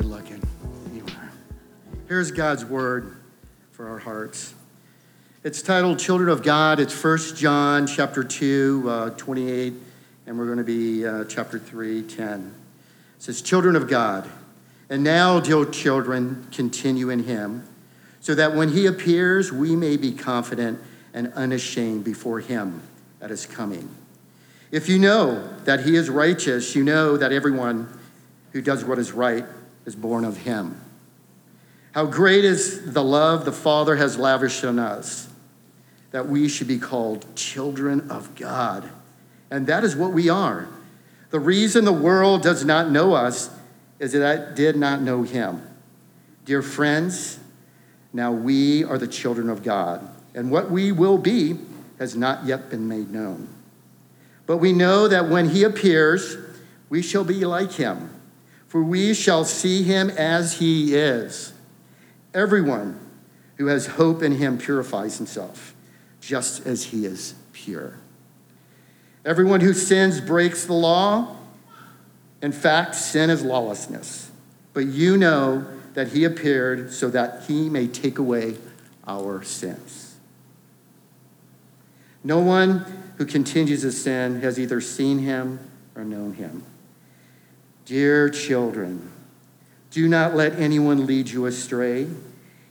good looking. You are. Here's God's word for our hearts. It's titled Children of God. It's 1 John chapter 2, uh, 28, and we're going to be uh, chapter 3, 10. It says, Children of God. And now, dear children, continue in him, so that when he appears, we may be confident and unashamed before him at his coming. If you know that he is righteous, you know that everyone who does what is right is born of him. How great is the love the Father has lavished on us that we should be called children of God. And that is what we are. The reason the world does not know us is that it did not know him. Dear friends, now we are the children of God, and what we will be has not yet been made known. But we know that when he appears, we shall be like him, for we shall see him as he is. Everyone who has hope in him purifies himself just as he is pure. Everyone who sins breaks the law. In fact, sin is lawlessness. But you know that he appeared so that he may take away our sins. No one who continues to sin has either seen him or known him. Dear children, do not let anyone lead you astray.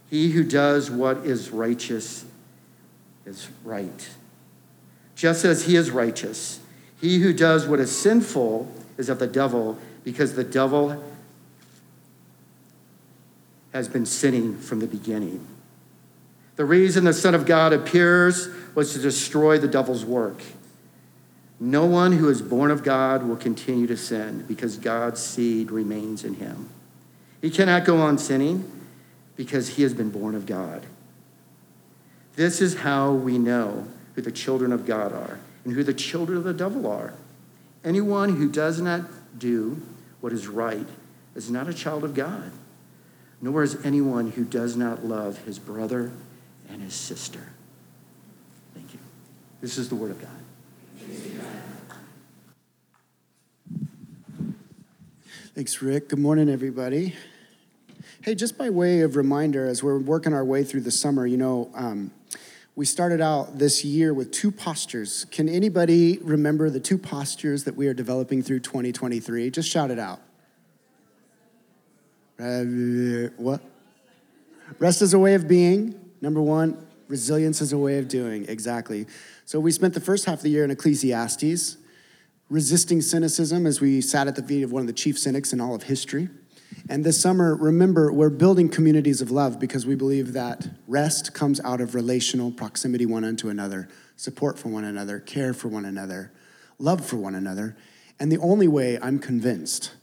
He who does what is righteous is right. Just as he is righteous, he who does what is sinful is of the devil, because the devil has been sinning from the beginning. The reason the Son of God appears was to destroy the devil's work. No one who is born of God will continue to sin because God's seed remains in him. He cannot go on sinning because he has been born of God. This is how we know who the children of God are and who the children of the devil are. Anyone who does not do what is right is not a child of God, nor is anyone who does not love his brother and his sister. Thank you. This is the word of God. Thanks, Rick. Good morning, everybody. Hey, just by way of reminder, as we're working our way through the summer, you know, um, we started out this year with two postures. Can anybody remember the two postures that we are developing through 2023? Just shout it out. What? Rest is a way of being, number one. Resilience is a way of doing, exactly. So we spent the first half of the year in Ecclesiastes, resisting cynicism as we sat at the feet of one of the chief cynics in all of history. And this summer, remember, we're building communities of love because we believe that rest comes out of relational proximity one unto another, support for one another, care for one another, love for one another. And the only way I'm convinced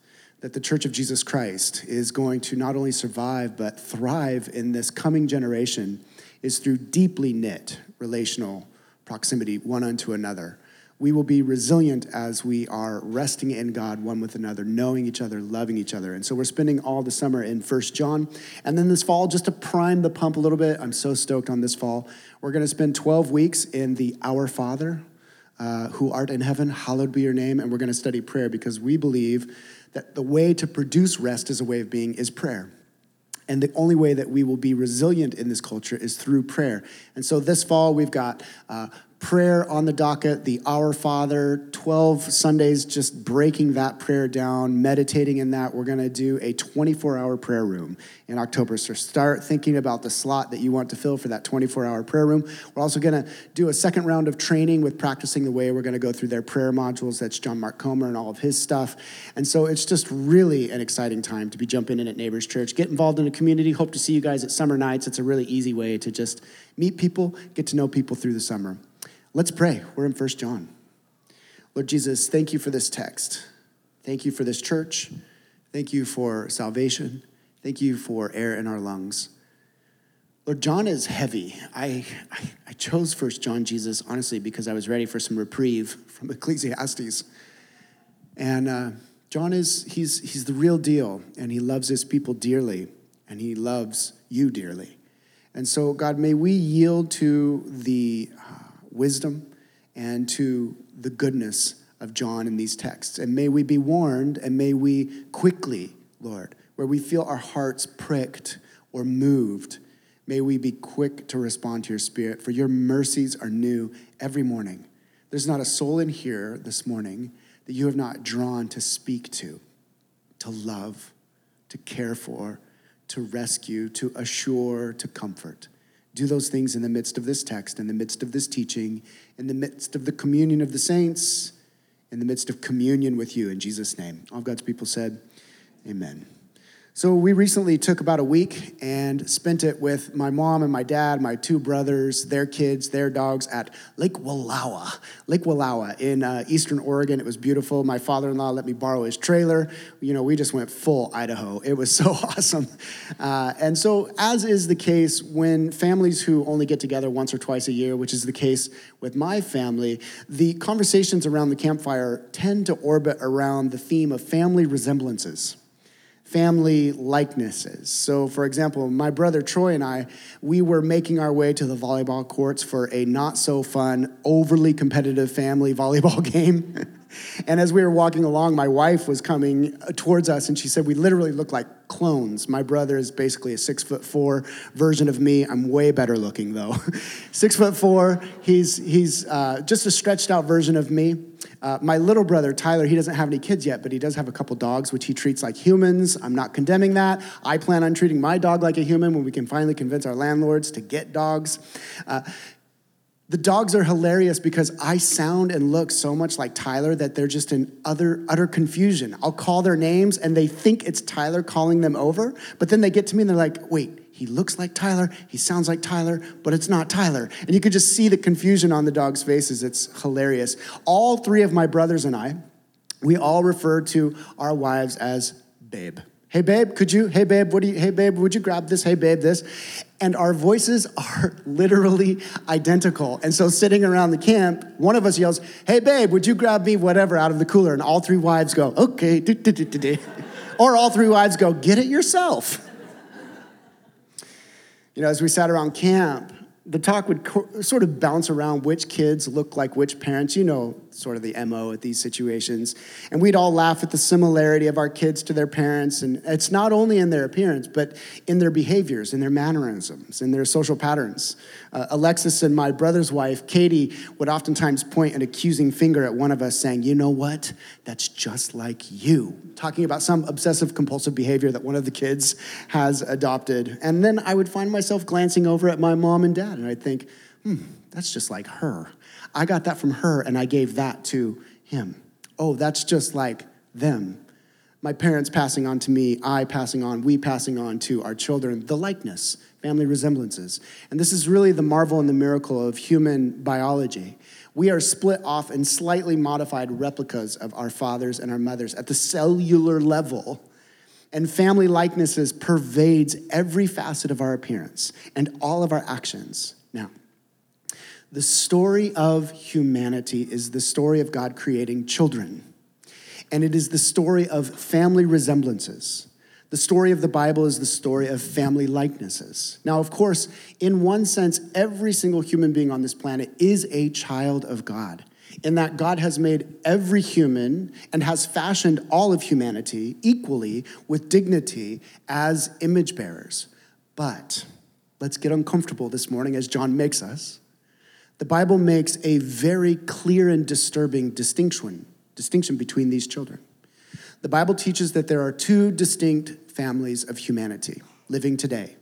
that the Church of Jesus Christ is going to not only survive but thrive in this coming generation is through deeply knit relational proximity one unto another we will be resilient as we are resting in God one with another, knowing each other, loving each other. And so we're spending all the summer in First John. And then this fall, just to prime the pump a little bit, I'm so stoked on this fall. We're going to spend 12 weeks in the Our Father, uh, who art in heaven, hallowed be your name. And we're going to study prayer because we believe that the way to produce rest as a way of being is prayer. And the only way that we will be resilient in this culture is through prayer. And so this fall, we've got uh, prayer on the docket, the Our Father, 12 Sundays, just breaking that prayer down, meditating in that. We're going to do a 24 hour prayer room in October. So start thinking about the slot that you want to fill for that 24 hour prayer room. We're also going to do a second round of training with practicing the way. We're going to go through their prayer modules. That's John Mark Comer and all of his stuff. And so it's just really an exciting time to be jumping in at Neighbors Church. Get involved in a community. Hope to see you guys at summer nights. It's a really easy way to just meet people, get to know people through the summer. Let's pray. We're in 1 John. Lord Jesus, thank you for this text. Thank you for this church. Thank you for salvation. Thank you for air in our lungs. Lord, John is heavy. I, I, I chose First John, Jesus, honestly, because I was ready for some reprieve from Ecclesiastes. And uh, John is, he's, he's the real deal, and he loves his people dearly, and he loves you dearly. And so, God, may we yield to the wisdom and to the goodness of John in these texts. And may we be warned and may we quickly, Lord, where we feel our hearts pricked or moved, may we be quick to respond to your spirit, for your mercies are new every morning. There's not a soul in here this morning that you have not drawn to speak to, to love, to care for, to rescue, to assure, to comfort. Do those things in the midst of this text, in the midst of this teaching, in the midst of the communion of the saints, in the midst of communion with you. In Jesus' name. All God's people said, Amen. So, we recently took about a week and spent it with my mom and my dad, my two brothers, their kids, their dogs at Lake Wallowa. Lake Wallowa in uh, eastern Oregon. It was beautiful. My father in law let me borrow his trailer. You know, we just went full Idaho. It was so awesome. Uh, and so, as is the case when families who only get together once or twice a year, which is the case with my family, the conversations around the campfire tend to orbit around the theme of family resemblances family likenesses. So, for example, my brother Troy and I, we were making our way to the volleyball courts for a not so fun, overly competitive family volleyball game. And as we were walking along, my wife was coming towards us and she said, We literally look like clones. My brother is basically a six foot four version of me. I'm way better looking though. six foot four, he's, he's uh, just a stretched out version of me. Uh, my little brother, Tyler, he doesn't have any kids yet, but he does have a couple dogs, which he treats like humans. I'm not condemning that. I plan on treating my dog like a human when we can finally convince our landlords to get dogs. Uh, the dogs are hilarious because I sound and look so much like Tyler that they're just in utter, utter confusion. I'll call their names and they think it's Tyler calling them over, but then they get to me and they're like, wait, he looks like Tyler, he sounds like Tyler, but it's not Tyler. And you could just see the confusion on the dogs' faces. It's hilarious. All three of my brothers and I, we all refer to our wives as babe. Hey babe, could you? Hey babe, what do you? Hey babe, would you grab this? Hey babe, this. And our voices are literally identical. And so sitting around the camp, one of us yells, "Hey babe, would you grab me whatever out of the cooler?" And all three wives go, "Okay." or all three wives go, "Get it yourself." You know, as we sat around camp, the talk would co- sort of bounce around which kids look like which parents. You know, sort of the MO at these situations. And we'd all laugh at the similarity of our kids to their parents. And it's not only in their appearance, but in their behaviors, in their mannerisms, in their social patterns. Uh, Alexis and my brother's wife, Katie, would oftentimes point an accusing finger at one of us, saying, You know what? That's just like you. Talking about some obsessive compulsive behavior that one of the kids has adopted. And then I would find myself glancing over at my mom and dad, and I'd think, Hmm, that's just like her. I got that from her and I gave that to him. Oh, that's just like them. My parents passing on to me, I passing on, we passing on to our children, the likeness, family resemblances. And this is really the marvel and the miracle of human biology. We are split off in slightly modified replicas of our fathers and our mothers at the cellular level. And family likenesses pervades every facet of our appearance and all of our actions. The story of humanity is the story of God creating children, and it is the story of family resemblances. The story of the Bible is the story of family likenesses. Now, of course, in one sense, every single human being on this planet is a child of God, in that God has made every human and has fashioned all of humanity equally with dignity as image bearers. But let's get uncomfortable this morning as John makes us the Bible makes a very clear and disturbing distinction, distinction between these children. The Bible teaches that there are two distinct families of humanity living today.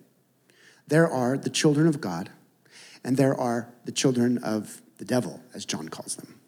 There are the children of God, and there are the children of the devil, as John calls them.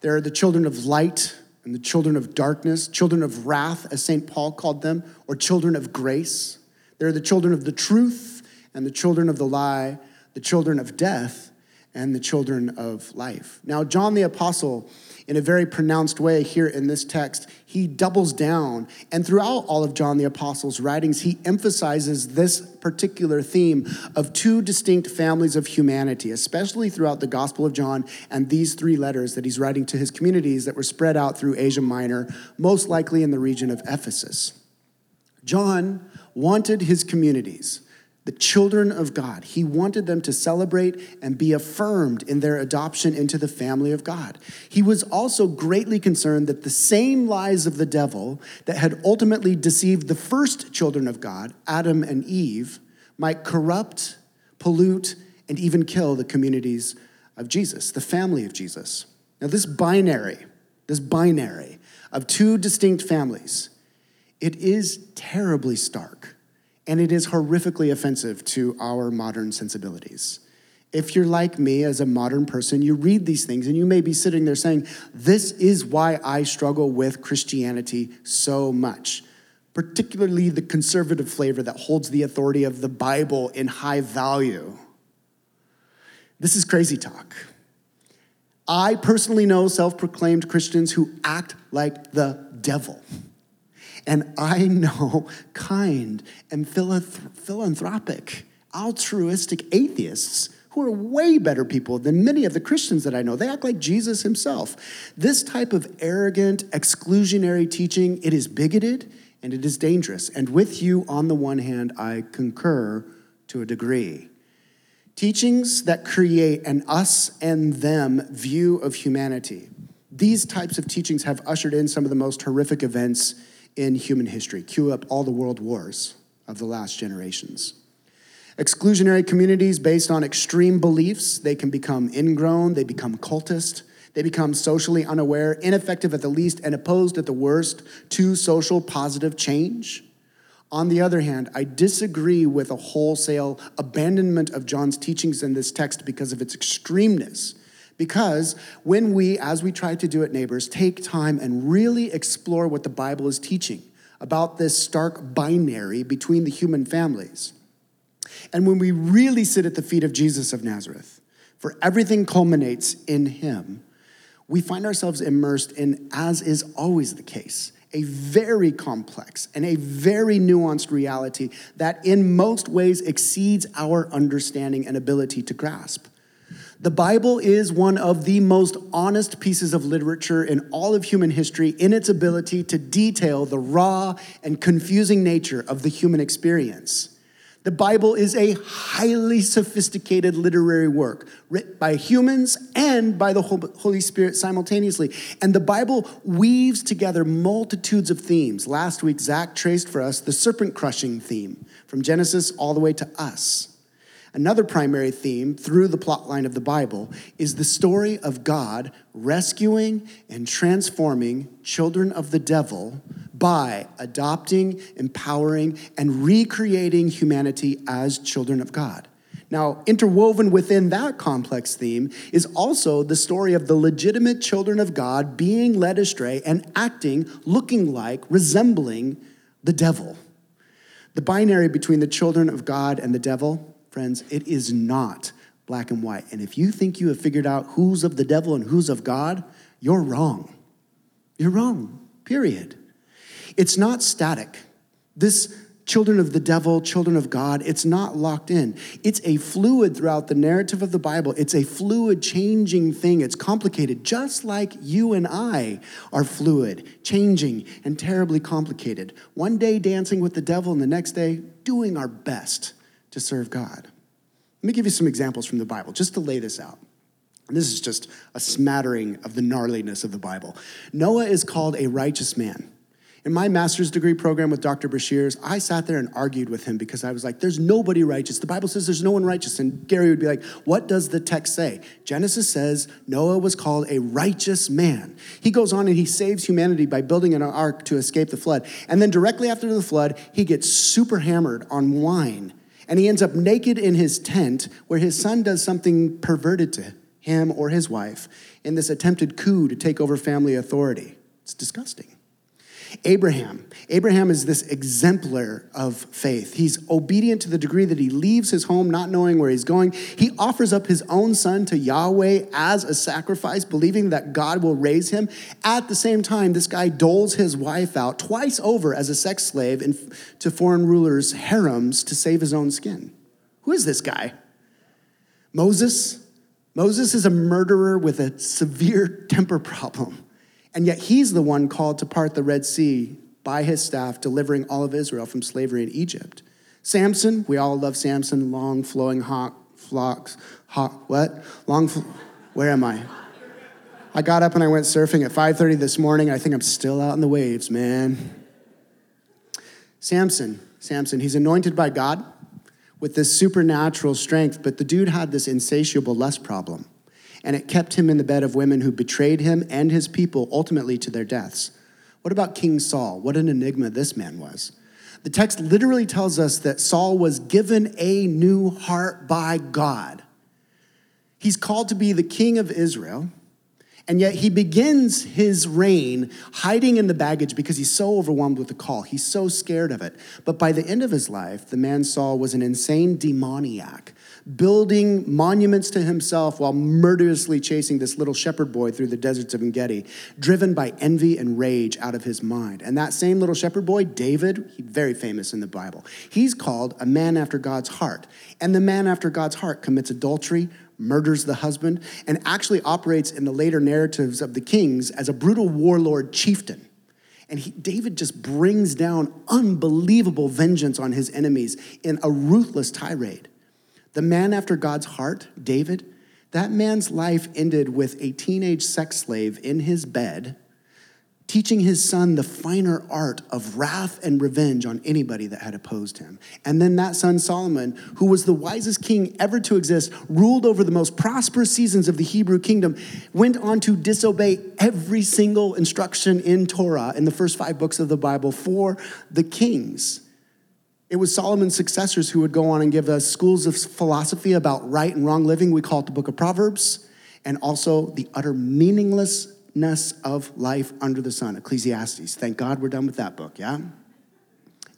There are the children of light and the children of darkness, children of wrath, as St. Paul called them, or children of grace. There are the children of the truth and the children of the lie, the children of death and the children of life. Now, John the Apostle, in a very pronounced way here in this text, he doubles down. And throughout all of John the Apostle's writings, he emphasizes this particular theme of two distinct families of humanity, especially throughout the Gospel of John and these three letters that he's writing to his communities that were spread out through Asia Minor, most likely in the region of Ephesus. John wanted his communities the children of God. He wanted them to celebrate and be affirmed in their adoption into the family of God. He was also greatly concerned that the same lies of the devil that had ultimately deceived the first children of God, Adam and Eve, might corrupt, pollute, and even kill the communities of Jesus, the family of Jesus. Now, this binary, this binary of two distinct families, it is terribly stark and it is horrifically offensive to our modern sensibilities. If you're like me as a modern person, you read these things and you may be sitting there saying, This is why I struggle with Christianity so much, particularly the conservative flavor that holds the authority of the Bible in high value. This is crazy talk. I personally know self proclaimed Christians who act like the devil. And I know kind and philanthropic, altruistic atheists who are way better people than many of the Christians that I know. They act like Jesus himself. This type of arrogant, exclusionary teaching, it is bigoted and it is dangerous. And with you, on the one hand, I concur to a degree. Teachings that create an us and them view of humanity. These types of teachings have ushered in some of the most horrific events in human history. Cue up all the world wars of the last generations. Exclusionary communities based on extreme beliefs, they can become ingrown, they become cultist, they become socially unaware, ineffective at the least, and opposed at the worst to social positive change. On the other hand, I disagree with a wholesale abandonment of John's teachings in this text because of its extremeness because when we, as we try to do at Neighbors, take time and really explore what the Bible is teaching about this stark binary between the human families, and when we really sit at the feet of Jesus of Nazareth, for everything culminates in him, we find ourselves immersed in, as is always the case, a very complex and a very nuanced reality that in most ways exceeds our understanding and ability to grasp. The Bible is one of the most honest pieces of literature in all of human history in its ability to detail the raw and confusing nature of the human experience. The Bible is a highly sophisticated literary work written by humans and by the Holy Spirit simultaneously. And the Bible weaves together multitudes of themes. Last week, Zach traced for us the serpent crushing theme from Genesis all the way to us. Another primary theme through the plotline of the Bible is the story of God rescuing and transforming children of the devil by adopting, empowering, and recreating humanity as children of God. Now, interwoven within that complex theme is also the story of the legitimate children of God being led astray and acting, looking like, resembling the devil. The binary between the children of God and the devil Friends, it is not black and white. And if you think you have figured out who's of the devil and who's of God, you're wrong. You're wrong, period. It's not static. This children of the devil, children of God, it's not locked in. It's a fluid throughout the narrative of the Bible. It's a fluid, changing thing. It's complicated, just like you and I are fluid, changing, and terribly complicated. One day dancing with the devil, and the next day doing our best to serve God. Let me give you some examples from the Bible just to lay this out. This is just a smattering of the gnarliness of the Bible. Noah is called a righteous man. In my master's degree program with Dr. Breshears, I sat there and argued with him because I was like, there's nobody righteous. The Bible says there's no one righteous. And Gary would be like, what does the text say? Genesis says Noah was called a righteous man. He goes on and he saves humanity by building an ark to escape the flood. And then directly after the flood, he gets super hammered on wine and he ends up naked in his tent where his son does something perverted to him or his wife in this attempted coup to take over family authority. It's disgusting. Abraham. Abraham is this exemplar of faith. He's obedient to the degree that he leaves his home not knowing where he's going. He offers up his own son to Yahweh as a sacrifice, believing that God will raise him. At the same time, this guy doles his wife out twice over as a sex slave in, to foreign rulers' harems to save his own skin. Who is this guy? Moses. Moses is a murderer with a severe temper problem. And yet he's the one called to part the Red Sea by his staff, delivering all of Israel from slavery in Egypt. Samson, we all love Samson, long flowing hawk, flocks, hawk, what? Long, fl- where am I? I got up and I went surfing at 5:30 this morning. I think I'm still out in the waves, man. Samson, Samson, he's anointed by God with this supernatural strength, but the dude had this insatiable lust problem. And it kept him in the bed of women who betrayed him and his people ultimately to their deaths. What about King Saul? What an enigma this man was. The text literally tells us that Saul was given a new heart by God. He's called to be the king of Israel, and yet he begins his reign hiding in the baggage because he's so overwhelmed with the call. He's so scared of it. But by the end of his life, the man Saul was an insane demoniac building monuments to himself while murderously chasing this little shepherd boy through the deserts of Engedi, driven by envy and rage out of his mind. And that same little shepherd boy, David, very famous in the Bible, he's called a man after God's heart. And the man after God's heart commits adultery, murders the husband, and actually operates in the later narratives of the kings as a brutal warlord chieftain. And he, David just brings down unbelievable vengeance on his enemies in a ruthless tirade. The man after God's heart, David, that man's life ended with a teenage sex slave in his bed teaching his son the finer art of wrath and revenge on anybody that had opposed him. And then that son, Solomon, who was the wisest king ever to exist, ruled over the most prosperous seasons of the Hebrew kingdom, went on to disobey every single instruction in Torah in the first five books of the Bible for the kings. It was Solomon's successors who would go on and give us schools of philosophy about right and wrong living. We call it the book of Proverbs, and also the utter meaninglessness of life under the sun, Ecclesiastes. Thank God we're done with that book, yeah?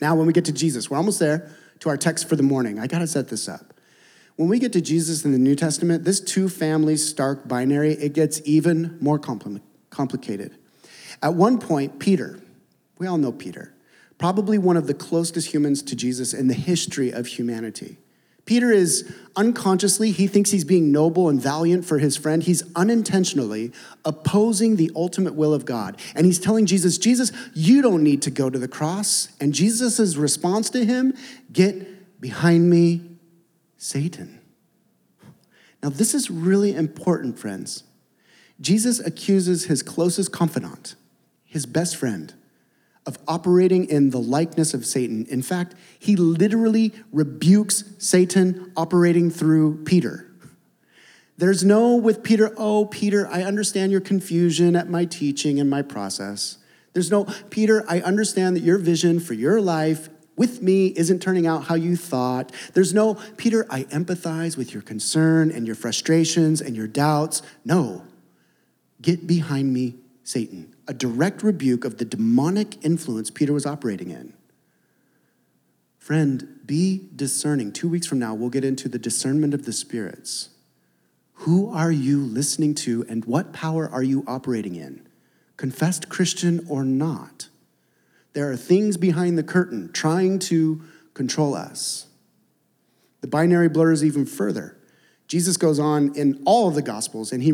Now, when we get to Jesus, we're almost there to our text for the morning. I gotta set this up. When we get to Jesus in the New Testament, this two families stark binary, it gets even more compli- complicated. At one point, Peter, we all know Peter, probably one of the closest humans to Jesus in the history of humanity. Peter is unconsciously, he thinks he's being noble and valiant for his friend. He's unintentionally opposing the ultimate will of God. And he's telling Jesus, Jesus, you don't need to go to the cross. And Jesus' response to him, get behind me, Satan. Now, this is really important, friends. Jesus accuses his closest confidant, his best friend, of operating in the likeness of Satan. In fact, he literally rebukes Satan operating through Peter. There's no with Peter, oh, Peter, I understand your confusion at my teaching and my process. There's no, Peter, I understand that your vision for your life with me isn't turning out how you thought. There's no, Peter, I empathize with your concern and your frustrations and your doubts. No, get behind me, Satan a direct rebuke of the demonic influence Peter was operating in. Friend, be discerning. Two weeks from now, we'll get into the discernment of the spirits. Who are you listening to and what power are you operating in? Confessed Christian or not? There are things behind the curtain trying to control us. The binary blurs even further. Jesus goes on in all of the Gospels and he,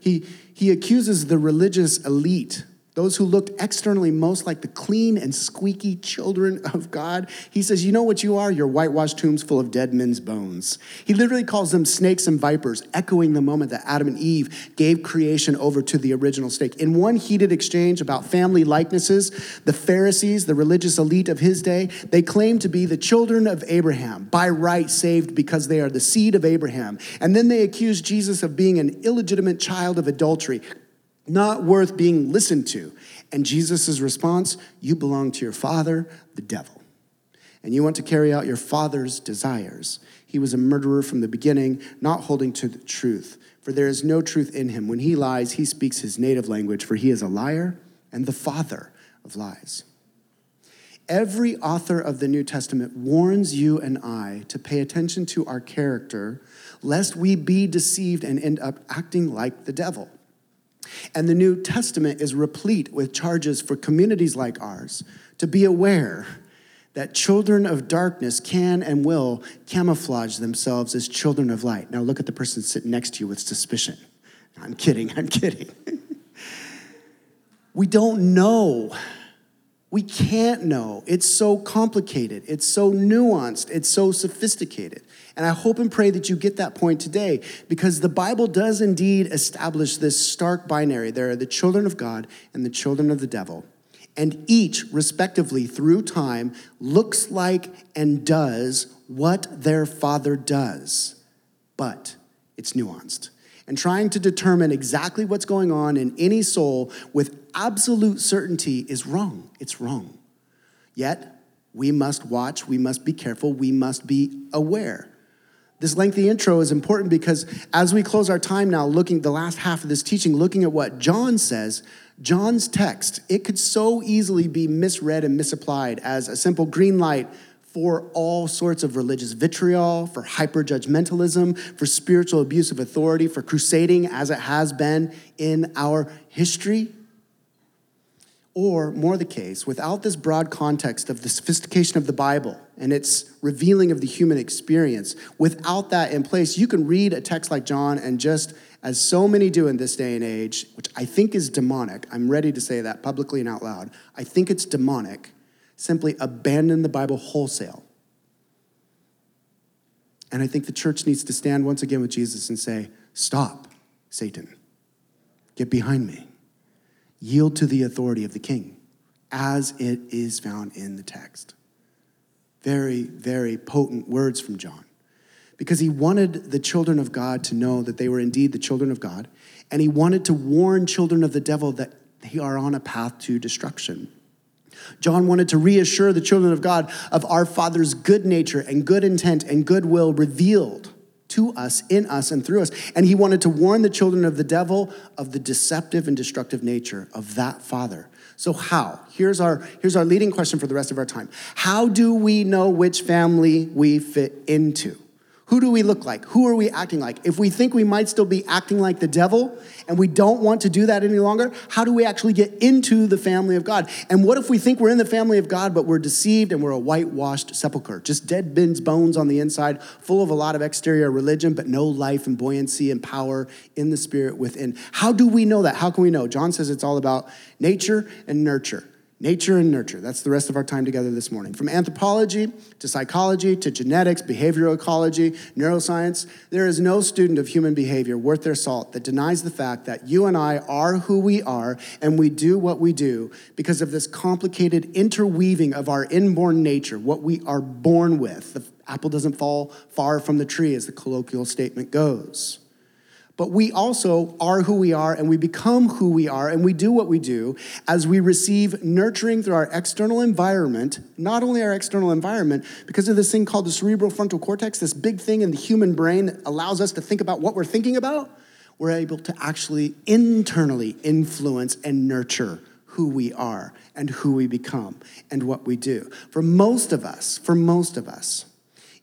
he, he accuses the religious elite those who looked externally most like the clean and squeaky children of God. He says, You know what you are? You're whitewashed tombs full of dead men's bones. He literally calls them snakes and vipers, echoing the moment that Adam and Eve gave creation over to the original snake. In one heated exchange about family likenesses, the Pharisees, the religious elite of his day, they claim to be the children of Abraham, by right saved because they are the seed of Abraham. And then they accuse Jesus of being an illegitimate child of adultery, not worth being listened to. And Jesus' response you belong to your father, the devil, and you want to carry out your father's desires. He was a murderer from the beginning, not holding to the truth, for there is no truth in him. When he lies, he speaks his native language, for he is a liar and the father of lies. Every author of the New Testament warns you and I to pay attention to our character, lest we be deceived and end up acting like the devil. And the New Testament is replete with charges for communities like ours to be aware that children of darkness can and will camouflage themselves as children of light. Now look at the person sitting next to you with suspicion. I'm kidding, I'm kidding. we don't know We can't know. It's so complicated, it's so nuanced, it's so sophisticated. And I hope and pray that you get that point today because the Bible does indeed establish this stark binary. There are the children of God and the children of the devil. And each, respectively, through time, looks like and does what their father does. But it's nuanced. And trying to determine exactly what's going on in any soul with absolute certainty is wrong. It's wrong. Yet, we must watch, we must be careful, we must be aware. This lengthy intro is important because as we close our time now looking the last half of this teaching looking at what John says, John's text, it could so easily be misread and misapplied as a simple green light for all sorts of religious vitriol, for hyperjudgmentalism, for spiritual abuse of authority, for crusading as it has been in our history. Or, more the case, without this broad context of the sophistication of the Bible and its revealing of the human experience, without that in place, you can read a text like John and just, as so many do in this day and age, which I think is demonic, I'm ready to say that publicly and out loud, I think it's demonic, simply abandon the Bible wholesale. And I think the church needs to stand once again with Jesus and say, Stop, Satan, get behind me yield to the authority of the king, as it is found in the text. Very, very potent words from John. Because he wanted the children of God to know that they were indeed the children of God, and he wanted to warn children of the devil that they are on a path to destruction. John wanted to reassure the children of God of our Father's good nature and good intent and goodwill revealed to us, in us, and through us. And he wanted to warn the children of the devil of the deceptive and destructive nature of that father. So, how? Here's our, here's our leading question for the rest of our time. How do we know which family we fit into? Who do we look like? Who are we acting like? If we think we might still be acting like the devil and we don't want to do that any longer, how do we actually get into the family of God? And what if we think we're in the family of God, but we're deceived and we're a whitewashed sepulcher, just dead men's bones on the inside, full of a lot of exterior religion, but no life and buoyancy and power in the spirit within? How do we know that? How can we know? John says it's all about nature and nurture. Nature and nurture. That's the rest of our time together this morning. From anthropology to psychology to genetics, behavioral ecology, neuroscience, there is no student of human behavior worth their salt that denies the fact that you and I are who we are and we do what we do because of this complicated interweaving of our inborn nature, what we are born with. The apple doesn't fall far from the tree, as the colloquial statement goes but we also are who we are and we become who we are and we do what we do as we receive nurturing through our external environment, not only our external environment, because of this thing called the cerebral frontal cortex, this big thing in the human brain that allows us to think about what we're thinking about, we're able to actually internally influence and nurture who we are and who we become and what we do. For most of us, for most of us,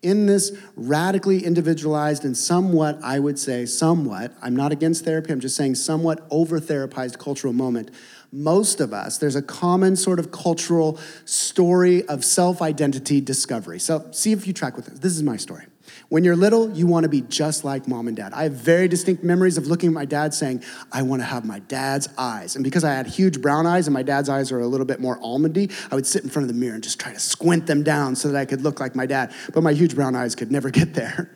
in this radically individualized and somewhat, I would say, somewhat, I'm not against therapy, I'm just saying somewhat over therapized cultural moment, most of us, there's a common sort of cultural story of self identity discovery. So, see if you track with this. This is my story. When you're little, you want to be just like mom and dad. I have very distinct memories of looking at my dad saying, I want to have my dad's eyes. And because I had huge brown eyes and my dad's eyes are a little bit more almondy, I would sit in front of the mirror and just try to squint them down so that I could look like my dad. But my huge brown eyes could never get there.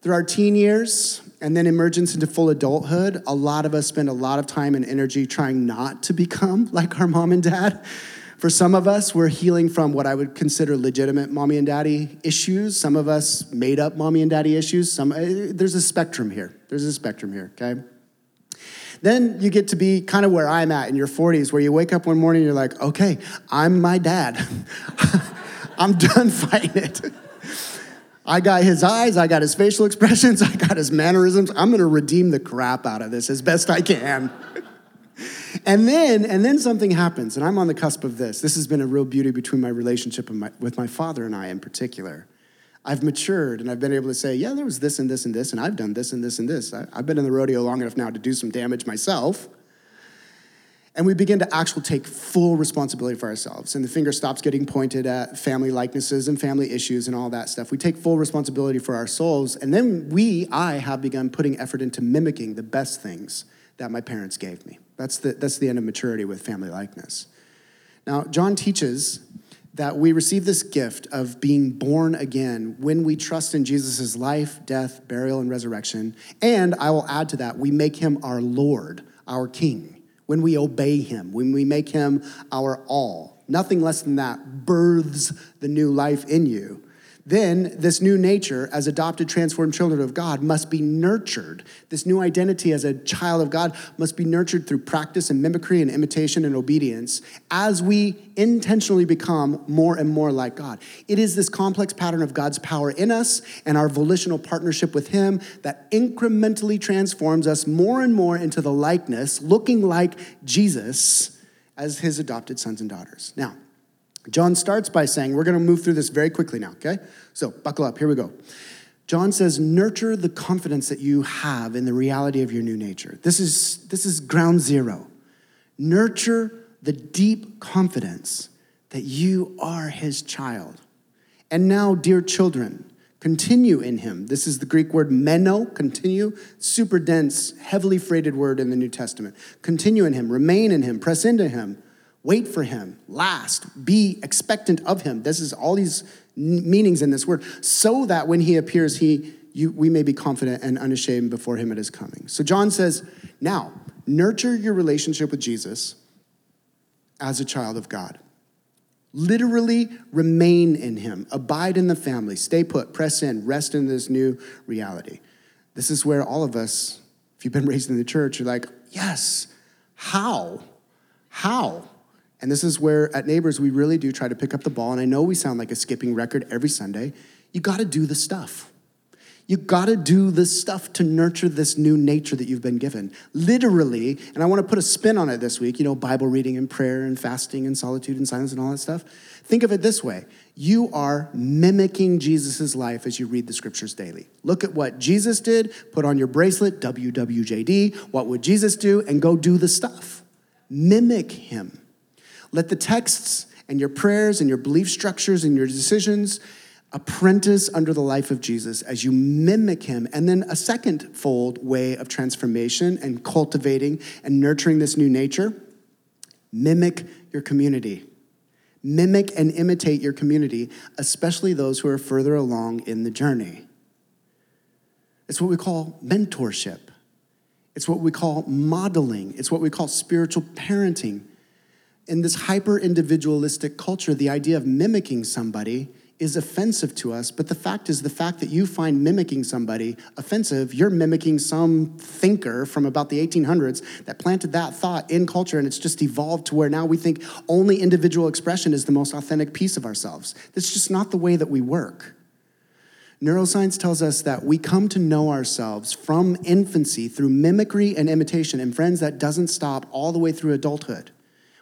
Through our teen years and then emergence into full adulthood, a lot of us spend a lot of time and energy trying not to become like our mom and dad. For some of us, we're healing from what I would consider legitimate mommy and daddy issues. Some of us made up mommy and daddy issues. Some, eh, there's a spectrum here. There's a spectrum here, okay? Then you get to be kind of where I'm at in your 40s, where you wake up one morning and you're like, okay, I'm my dad. I'm done fighting it. I got his eyes, I got his facial expressions, I got his mannerisms. I'm gonna redeem the crap out of this as best I can. And then, and then something happens, and I'm on the cusp of this. This has been a real beauty between my relationship my, with my father and I in particular. I've matured and I've been able to say, yeah, there was this and this and this, and I've done this and this and this. I, I've been in the rodeo long enough now to do some damage myself. And we begin to actually take full responsibility for ourselves. And the finger stops getting pointed at family likenesses and family issues and all that stuff. We take full responsibility for our souls. And then we, I, have begun putting effort into mimicking the best things that my parents gave me. That's the, that's the end of maturity with family likeness. Now, John teaches that we receive this gift of being born again when we trust in Jesus' life, death, burial, and resurrection. And I will add to that, we make him our Lord, our King, when we obey him, when we make him our all. Nothing less than that births the new life in you. Then, this new nature, as adopted, transformed children of God, must be nurtured. This new identity as a child of God must be nurtured through practice and mimicry and imitation and obedience as we intentionally become more and more like God. It is this complex pattern of God's power in us and our volitional partnership with Him that incrementally transforms us more and more into the likeness, looking like Jesus as His adopted sons and daughters. Now, John starts by saying, we're going to move through this very quickly now, okay? So buckle up, here we go. John says, nurture the confidence that you have in the reality of your new nature. This is, this is ground zero. Nurture the deep confidence that you are his child. And now, dear children, continue in him. This is the Greek word meno, continue, super dense, heavily freighted word in the New Testament. Continue in him, remain in him, press into him Wait for him, last, be expectant of him. This is all these meanings in this word, so that when he appears, he, you, we may be confident and unashamed before him at his coming. So John says, now, nurture your relationship with Jesus as a child of God. Literally remain in him, abide in the family, stay put, press in, rest in this new reality. This is where all of us, if you've been raised in the church, you're like, yes, how? How? And this is where at Neighbors we really do try to pick up the ball. And I know we sound like a skipping record every Sunday. You got to do the stuff. You got to do the stuff to nurture this new nature that you've been given. Literally, and I want to put a spin on it this week, you know, Bible reading and prayer and fasting and solitude and silence and all that stuff. Think of it this way you are mimicking Jesus' life as you read the scriptures daily. Look at what Jesus did, put on your bracelet, WWJD, what would Jesus do, and go do the stuff. Mimic him. Let the texts and your prayers and your belief structures and your decisions apprentice under the life of Jesus as you mimic him. And then a second fold way of transformation and cultivating and nurturing this new nature mimic your community. Mimic and imitate your community, especially those who are further along in the journey. It's what we call mentorship. It's what we call modeling. It's what we call spiritual parenting in this hyper individualistic culture, the idea of mimicking somebody is offensive to us. But the fact is, the fact that you find mimicking somebody offensive, you're mimicking some thinker from about the 1800s that planted that thought in culture, and it's just evolved to where now we think only individual expression is the most authentic piece of ourselves. That's just not the way that we work. Neuroscience tells us that we come to know ourselves from infancy through mimicry and imitation. And friends, that doesn't stop all the way through adulthood.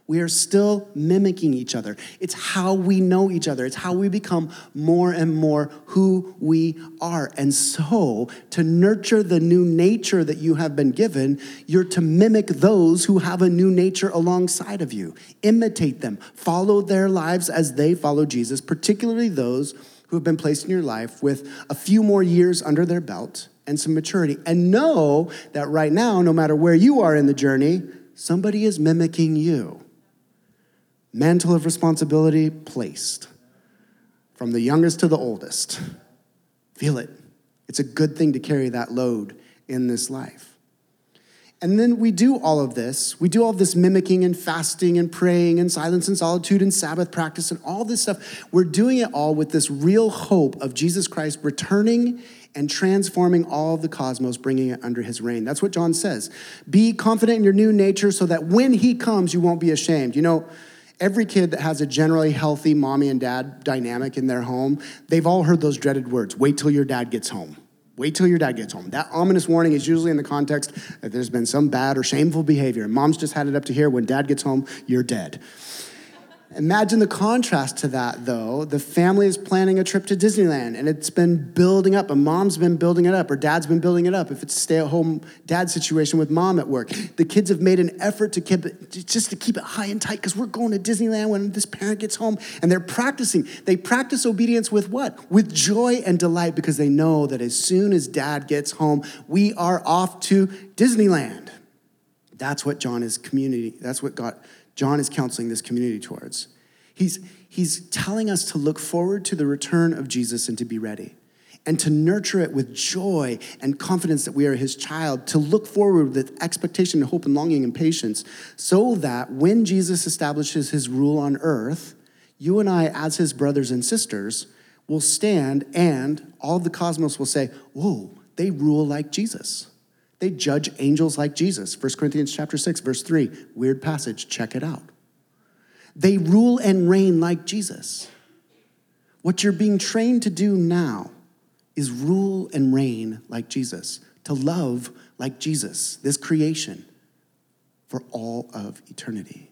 We are still mimicking each other. It's how we know each other. It's how we become more and more who we are. And so, to nurture the new nature that you have been given, you're to mimic those who have a new nature alongside of you. Imitate them. Follow their lives as they follow Jesus, particularly those who have been placed in your life with a few more years under their belt and some maturity. And know that right now, no matter where you are in the journey, somebody is mimicking you mantle of responsibility placed from the youngest to the oldest. Feel it. It's a good thing to carry that load in this life. And then we do all of this. We do all of this mimicking and fasting and praying and silence and solitude and Sabbath practice and all this stuff. We're doing it all with this real hope of Jesus Christ returning and transforming all of the cosmos, bringing it under his reign. That's what John says. Be confident in your new nature so that when he comes, you won't be ashamed. You know, Every kid that has a generally healthy mommy and dad dynamic in their home, they've all heard those dreaded words wait till your dad gets home. Wait till your dad gets home. That ominous warning is usually in the context that there's been some bad or shameful behavior. Mom's just had it up to here. When dad gets home, you're dead. Imagine the contrast to that, though. The family is planning a trip to Disneyland and it's been building up, and mom's been building it up, or dad's been building it up. If it's a stay at home dad situation with mom at work, the kids have made an effort to keep it, just to keep it high and tight because we're going to Disneyland when this parent gets home. And they're practicing. They practice obedience with what? With joy and delight because they know that as soon as dad gets home, we are off to Disneyland. That's what John is community, that's what God John is counseling this community towards. He's, he's telling us to look forward to the return of Jesus and to be ready, and to nurture it with joy and confidence that we are his child, to look forward with expectation, and hope, and longing and patience, so that when Jesus establishes his rule on earth, you and I, as his brothers and sisters, will stand and all the cosmos will say, Whoa, they rule like Jesus. They judge angels like Jesus. 1 Corinthians chapter 6, verse 3. Weird passage, check it out. They rule and reign like Jesus. What you're being trained to do now is rule and reign like Jesus, to love like Jesus, this creation, for all of eternity.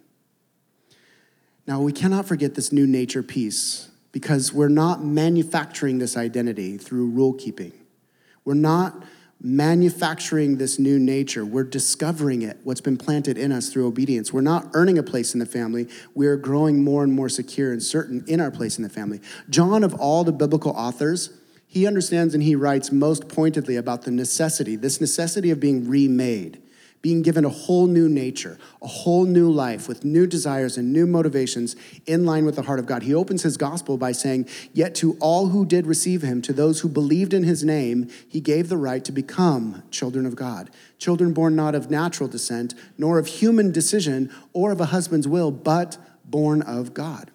Now, we cannot forget this new nature piece because we're not manufacturing this identity through rule keeping. We're not manufacturing this new nature. We're discovering it, what's been planted in us through obedience. We're not earning a place in the family. We're growing more and more secure and certain in our place in the family. John, of all the biblical authors, he understands and he writes most pointedly about the necessity, this necessity of being remade being given a whole new nature, a whole new life with new desires and new motivations in line with the heart of God. He opens his gospel by saying, Yet to all who did receive him, to those who believed in his name, he gave the right to become children of God. Children born not of natural descent, nor of human decision, or of a husband's will, but born of God.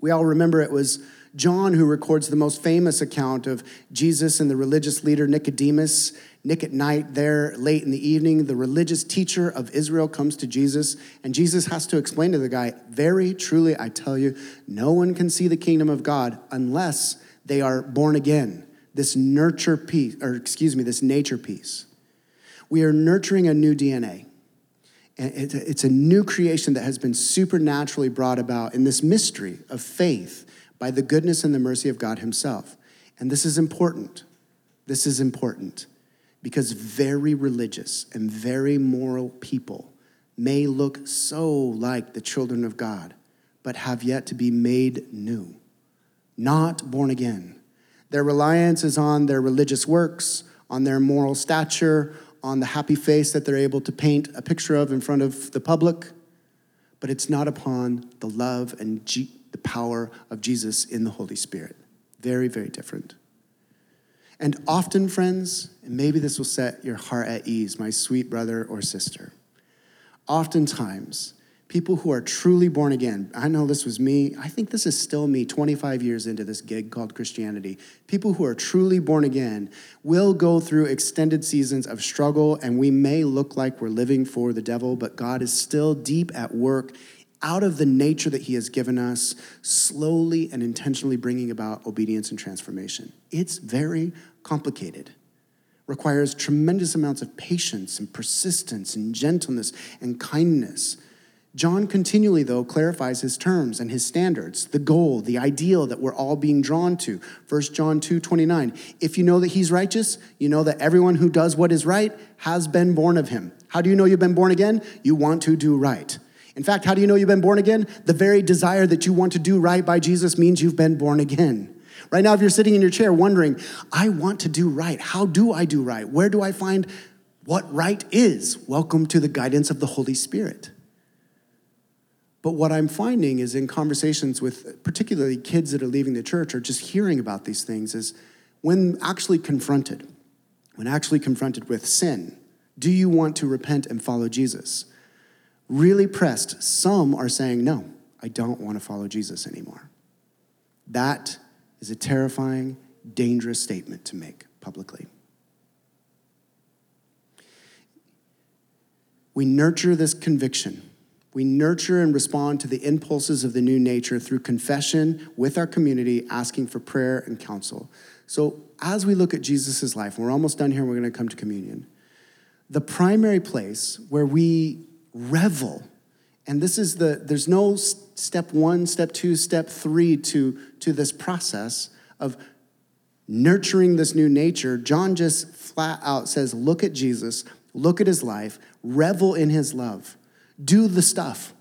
We all remember it was John who records the most famous account of Jesus and the religious leader Nicodemus Nick at night, there late in the evening, the religious teacher of Israel comes to Jesus, and Jesus has to explain to the guy, Very truly, I tell you, no one can see the kingdom of God unless they are born again. This nurture piece, or excuse me, this nature piece. We are nurturing a new DNA. It's a new creation that has been supernaturally brought about in this mystery of faith by the goodness and the mercy of God Himself. And this is important. This is important because very religious and very moral people may look so like the children of God, but have yet to be made new, not born again. Their reliance is on their religious works, on their moral stature, on the happy face that they're able to paint a picture of in front of the public, but it's not upon the love and the power of Jesus in the Holy Spirit. Very, very different. And often, friends, and maybe this will set your heart at ease, my sweet brother or sister. Oftentimes, people who are truly born again, I know this was me, I think this is still me 25 years into this gig called Christianity. People who are truly born again will go through extended seasons of struggle, and we may look like we're living for the devil, but God is still deep at work out of the nature that He has given us, slowly and intentionally bringing about obedience and transformation. It's very complicated, requires tremendous amounts of patience and persistence and gentleness and kindness. John continually, though, clarifies his terms and his standards, the goal, the ideal that we're all being drawn to. 1 John 2 29. If you know that he's righteous, you know that everyone who does what is right has been born of him. How do you know you've been born again? You want to do right. In fact, how do you know you've been born again? The very desire that you want to do right by Jesus means you've been born again. Right now, if you're sitting in your chair wondering, I want to do right, how do I do right? Where do I find what right is? Welcome to the guidance of the Holy Spirit. But what I'm finding is in conversations with particularly kids that are leaving the church or just hearing about these things is when actually confronted, when actually confronted with sin, do you want to repent and follow Jesus? Really pressed, some are saying, no, I don't want to follow Jesus anymore. That is a terrifying, dangerous statement to make publicly. We nurture this conviction. We nurture and respond to the impulses of the new nature through confession with our community, asking for prayer and counsel. So, as we look at Jesus' life, we're almost done here, we're going to come to communion. The primary place where we revel and this is the, there's no step one, step two, step three to, to this process of nurturing this new nature. John just flat out says, look at Jesus, look at his life, revel in his love. Do the stuff.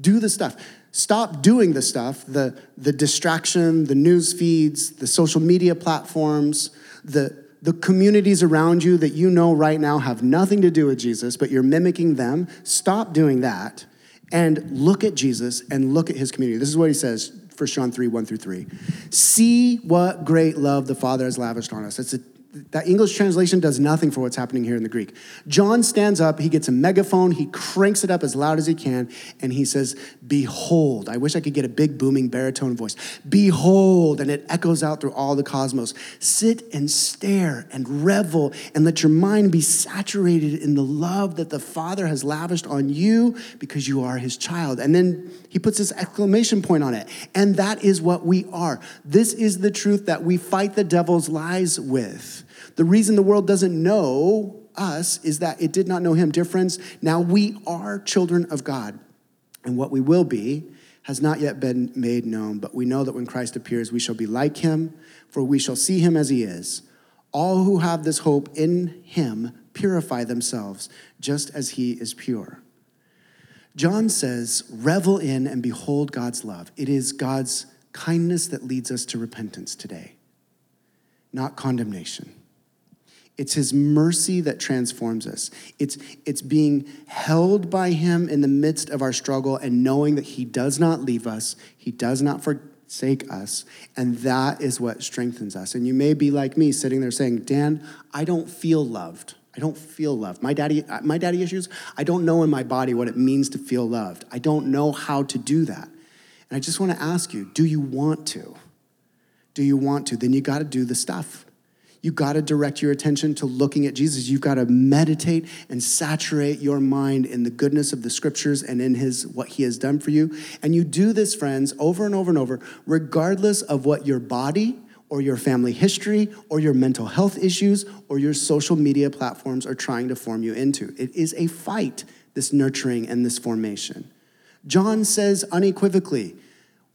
Do the stuff. Stop doing the stuff, the, the distraction, the news feeds, the social media platforms, the, the communities around you that you know right now have nothing to do with Jesus, but you're mimicking them. Stop doing that and look at Jesus and look at his community. This is what he says, 1 John 3, 1 through 3. See what great love the Father has lavished on us. It's a that English translation does nothing for what's happening here in the Greek. John stands up, he gets a megaphone, he cranks it up as loud as he can, and he says, Behold. I wish I could get a big booming baritone voice. Behold, and it echoes out through all the cosmos. Sit and stare and revel and let your mind be saturated in the love that the Father has lavished on you because you are his child. And then he puts this exclamation point on it. And that is what we are. This is the truth that we fight the devil's lies with. The reason the world doesn't know us is that it did not know him. Dear friends, now we are children of God. And what we will be has not yet been made known, but we know that when Christ appears, we shall be like him, for we shall see him as he is. All who have this hope in him purify themselves, just as he is pure. John says, revel in and behold God's love. It is God's kindness that leads us to repentance today, not condemnation. It's his mercy that transforms us. It's, it's being held by him in the midst of our struggle and knowing that he does not leave us, he does not forsake us, and that is what strengthens us. And you may be like me, sitting there saying, Dan, I don't feel loved. I don't feel loved. My daddy, uh, my daddy issues, I don't know in my body what it means to feel loved. I don't know how to do that. And I just want to ask you, do you want to? Do you want to? Then you got to do the stuff. You got to direct your attention to looking at Jesus. You've got to meditate and saturate your mind in the goodness of the scriptures and in his what he has done for you. And you do this, friends, over and over and over, regardless of what your body or your family history or your mental health issues or your social media platforms are trying to form you into. It is a fight, this nurturing and this formation. John says unequivocally,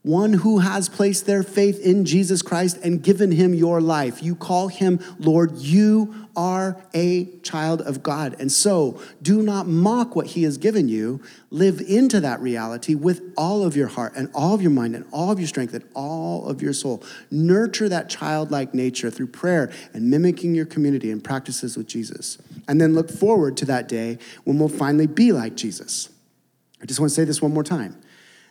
one who has placed their faith in Jesus Christ and given him your life. You call him Lord. You are a child of God. And so do not mock what he has given you. Live into that reality with all of your heart and all of your mind and all of your strength and all of your soul. Nurture that childlike nature through prayer and mimicking your community and practices with Jesus. And then look forward to that day when we'll finally be like Jesus. I just want to say this one more time.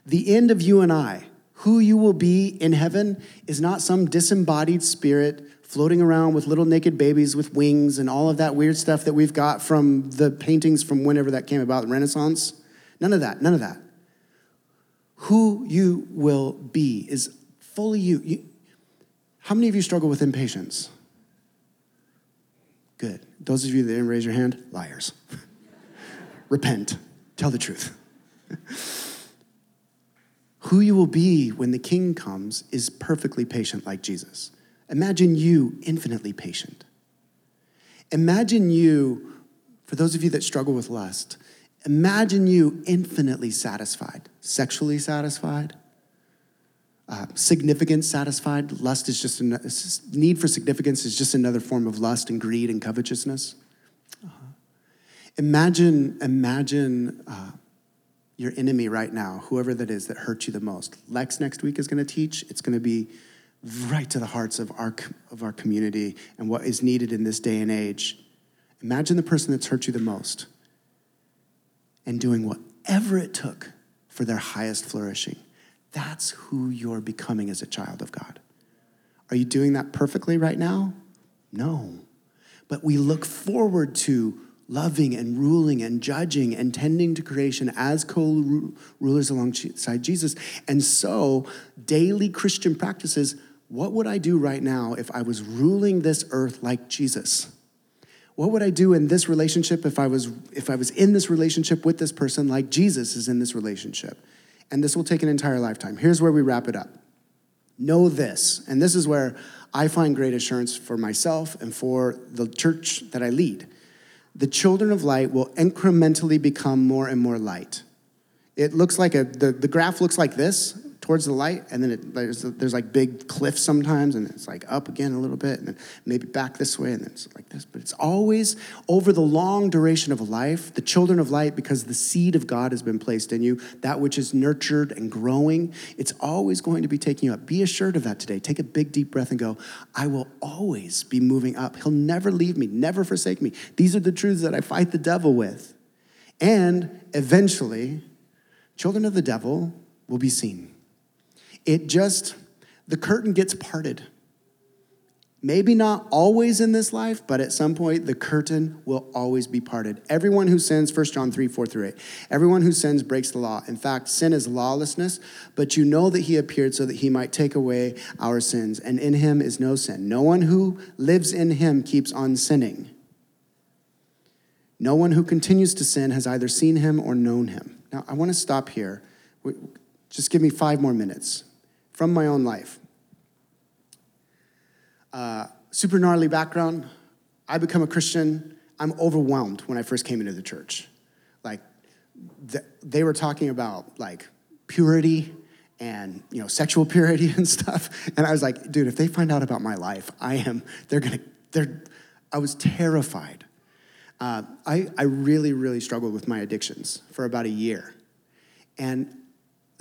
The end of you and I who you will be in heaven is not some disembodied spirit floating around with little naked babies with wings and all of that weird stuff that we've got from the paintings from whenever that came about, the Renaissance. None of that, none of that. Who you will be is fully you. you how many of you struggle with impatience? Good. Those of you that didn't raise your hand, liars. Repent. Tell the truth. Who you will be when the king comes is perfectly patient like Jesus. Imagine you infinitely patient. Imagine you, for those of you that struggle with lust, imagine you infinitely satisfied, sexually satisfied, uh, significance satisfied. Lust is just a need for significance is just another form of lust and greed and covetousness. Uh-huh. Imagine, imagine uh, your enemy right now, whoever that is that hurt you the most. Lex next week is going to teach. It's going to be right to the hearts of our, of our community and what is needed in this day and age. Imagine the person that's hurt you the most and doing whatever it took for their highest flourishing. That's who you're becoming as a child of God. Are you doing that perfectly right now? No. But we look forward to loving and ruling and judging and tending to creation as co rulers alongside Jesus. And so, daily Christian practices what would I do right now if I was ruling this earth like Jesus? What would I do in this relationship if I was if I was in this relationship with this person like Jesus is in this relationship? And this will take an entire lifetime. Here's where we wrap it up. Know this, and this is where I find great assurance for myself and for the church that I lead the children of light will incrementally become more and more light. It looks like a, the, the graph looks like this towards the light, and then it, there's, there's like big cliffs sometimes, and it's like up again a little bit, and then maybe back this way, and then it's like this. But it's always over the long duration of life, the children of light, because the seed of God has been placed in you, that which is nurtured and growing, it's always going to be taking you up. Be assured of that today. Take a big, deep breath and go, I will always be moving up. He'll never leave me, never forsake me. These are the truths that I fight the devil with. And eventually, children of the devil will be seen. It just, the curtain gets parted. Maybe not always in this life, but at some point the curtain will always be parted. Everyone who sins, 1 John 3, 4 through 8, everyone who sins breaks the law. In fact, sin is lawlessness, but you know that he appeared so that he might take away our sins, and in him is no sin. No one who lives in him keeps on sinning. No one who continues to sin has either seen him or known him. Now, I want to stop here. Just give me five more minutes from my own life. Uh, super gnarly background. I become a Christian. I'm overwhelmed when I first came into the church. Like, they were talking about like purity and you know sexual purity and stuff, and I was like, dude, if they find out about my life, I am. They're gonna. They're. I was terrified. Uh, I, I really, really struggled with my addictions for about a year. And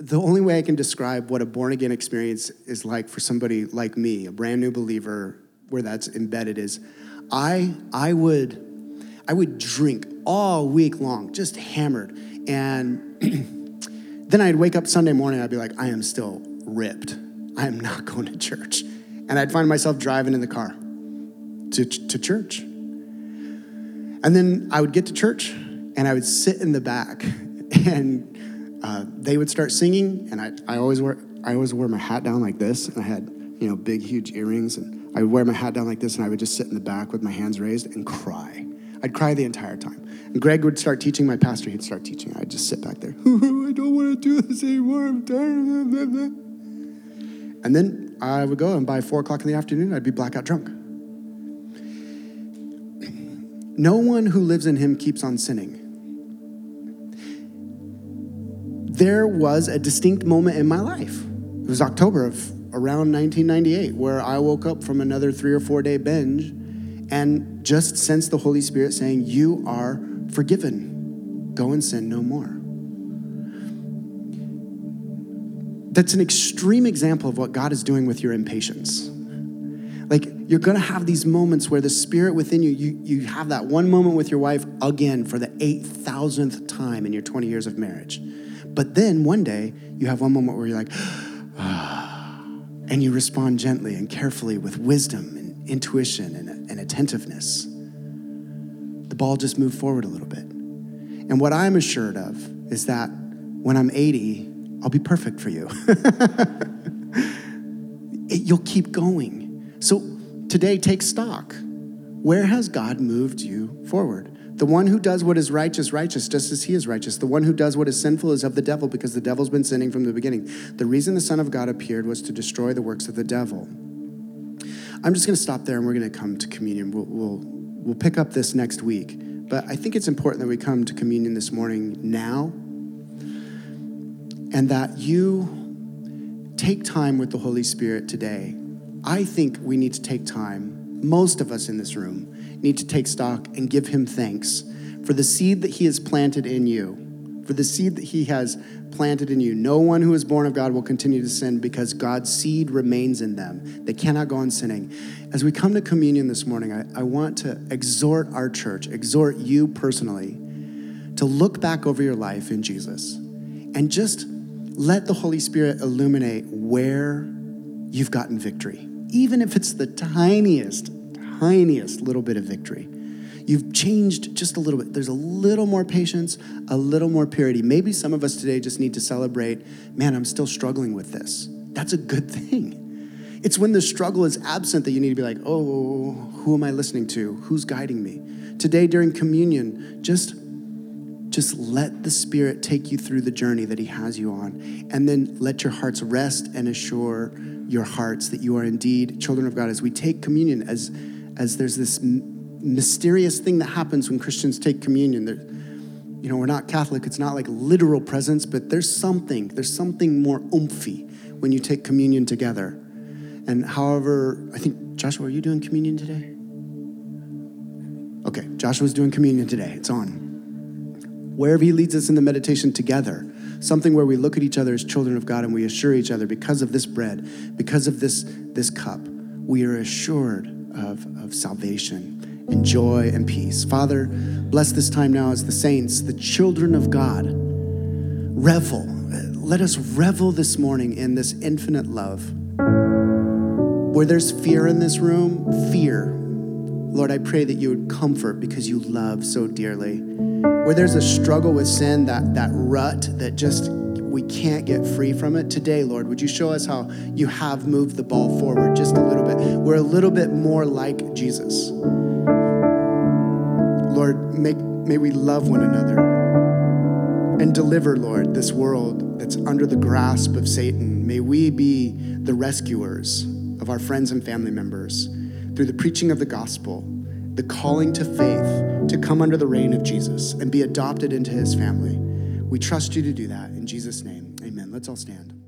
the only way I can describe what a born again experience is like for somebody like me, a brand new believer, where that's embedded is I I would I would drink all week long, just hammered. And then I'd wake up Sunday morning, I'd be like, I am still ripped. I am not going to church. And I'd find myself driving in the car to, to church. And then I would get to church and I would sit in the back and uh, they would start singing, and I, I always wear I always wear my hat down like this, and I had you know big huge earrings, and I would wear my hat down like this, and I would just sit in the back with my hands raised and cry. I'd cry the entire time. And Greg would start teaching, my pastor, he'd start teaching. I'd just sit back there. I don't want to do this anymore. I'm tired. And then I would go, and by four o'clock in the afternoon, I'd be blackout drunk. No one who lives in him keeps on sinning there was a distinct moment in my life. It was October of around 1998 where I woke up from another three or four day binge and just sensed the Holy Spirit saying, You are forgiven. Go and sin no more. That's an extreme example of what God is doing with your impatience. Like, you're gonna have these moments where the spirit within you, you, you have that one moment with your wife again for the 8,000th time in your 20 years of marriage but then one day, you have one moment where you're like, and you respond gently and carefully with wisdom and intuition and, and attentiveness. The ball just moved forward a little bit. And what I'm assured of is that when I'm 80, I'll be perfect for you. it, you'll keep going. So today, take stock. Where has God moved you forward? The one who does what is righteous, righteous, just as he is righteous. The one who does what is sinful is of the devil, because the devil's been sinning from the beginning. The reason the Son of God appeared was to destroy the works of the devil. I'm just going to stop there and we're going to come to communion. We'll, we'll, we'll pick up this next week. But I think it's important that we come to communion this morning now and that you take time with the Holy Spirit today. I think we need to take time, most of us in this room, need to take stock and give him thanks for the seed that he has planted in you, for the seed that he has planted in you. No one who is born of God will continue to sin because God's seed remains in them. They cannot go on sinning. As we come to communion this morning, I, I want to exhort our church, exhort you personally, to look back over your life in Jesus and just let the Holy Spirit illuminate where you've gotten victory, even if it's the tiniest tiniest little bit of victory. You've changed just a little bit. There's a little more patience, a little more purity. Maybe some of us today just need to celebrate man, I'm still struggling with this. That's a good thing. It's when the struggle is absent that you need to be like, oh, who am I listening to? Who's guiding me? Today during communion, just just let the spirit take you through the journey that he has you on and then let your hearts rest and assure your hearts that you are indeed children of god as we take communion as as there's this mysterious thing that happens when Christians take communion. There, you know, we're not Catholic, it's not like literal presence, but there's something, there's something more oomphy when you take communion together. And however, I think, Joshua, are you doing communion today? Okay, Joshua's doing communion today. It's on. Wherever he leads us in the meditation together, something where we look at each other as children of God and we assure each other because of this bread, because of this, this cup, we are assured of, of salvation and joy and peace. Father, bless this time now as the saints, the children of God, revel. Let us revel this morning in this infinite love. Where there's fear in this room, fear. Lord, I pray that you would comfort because you love so dearly. Where there's a struggle with sin, that, that rut that just we can't get free from it, today, Lord, would you show us how you have moved the ball forward just a little bit? We're a little bit more like Jesus. Lord, make, may we love one another and deliver, Lord, this world that's under the grasp of Satan. May we be the rescuers of our friends and family members through the preaching of the gospel, the calling to faith to come under the reign of Jesus and be adopted into his family. We trust you to do that. In Jesus' name, amen. Let's all stand.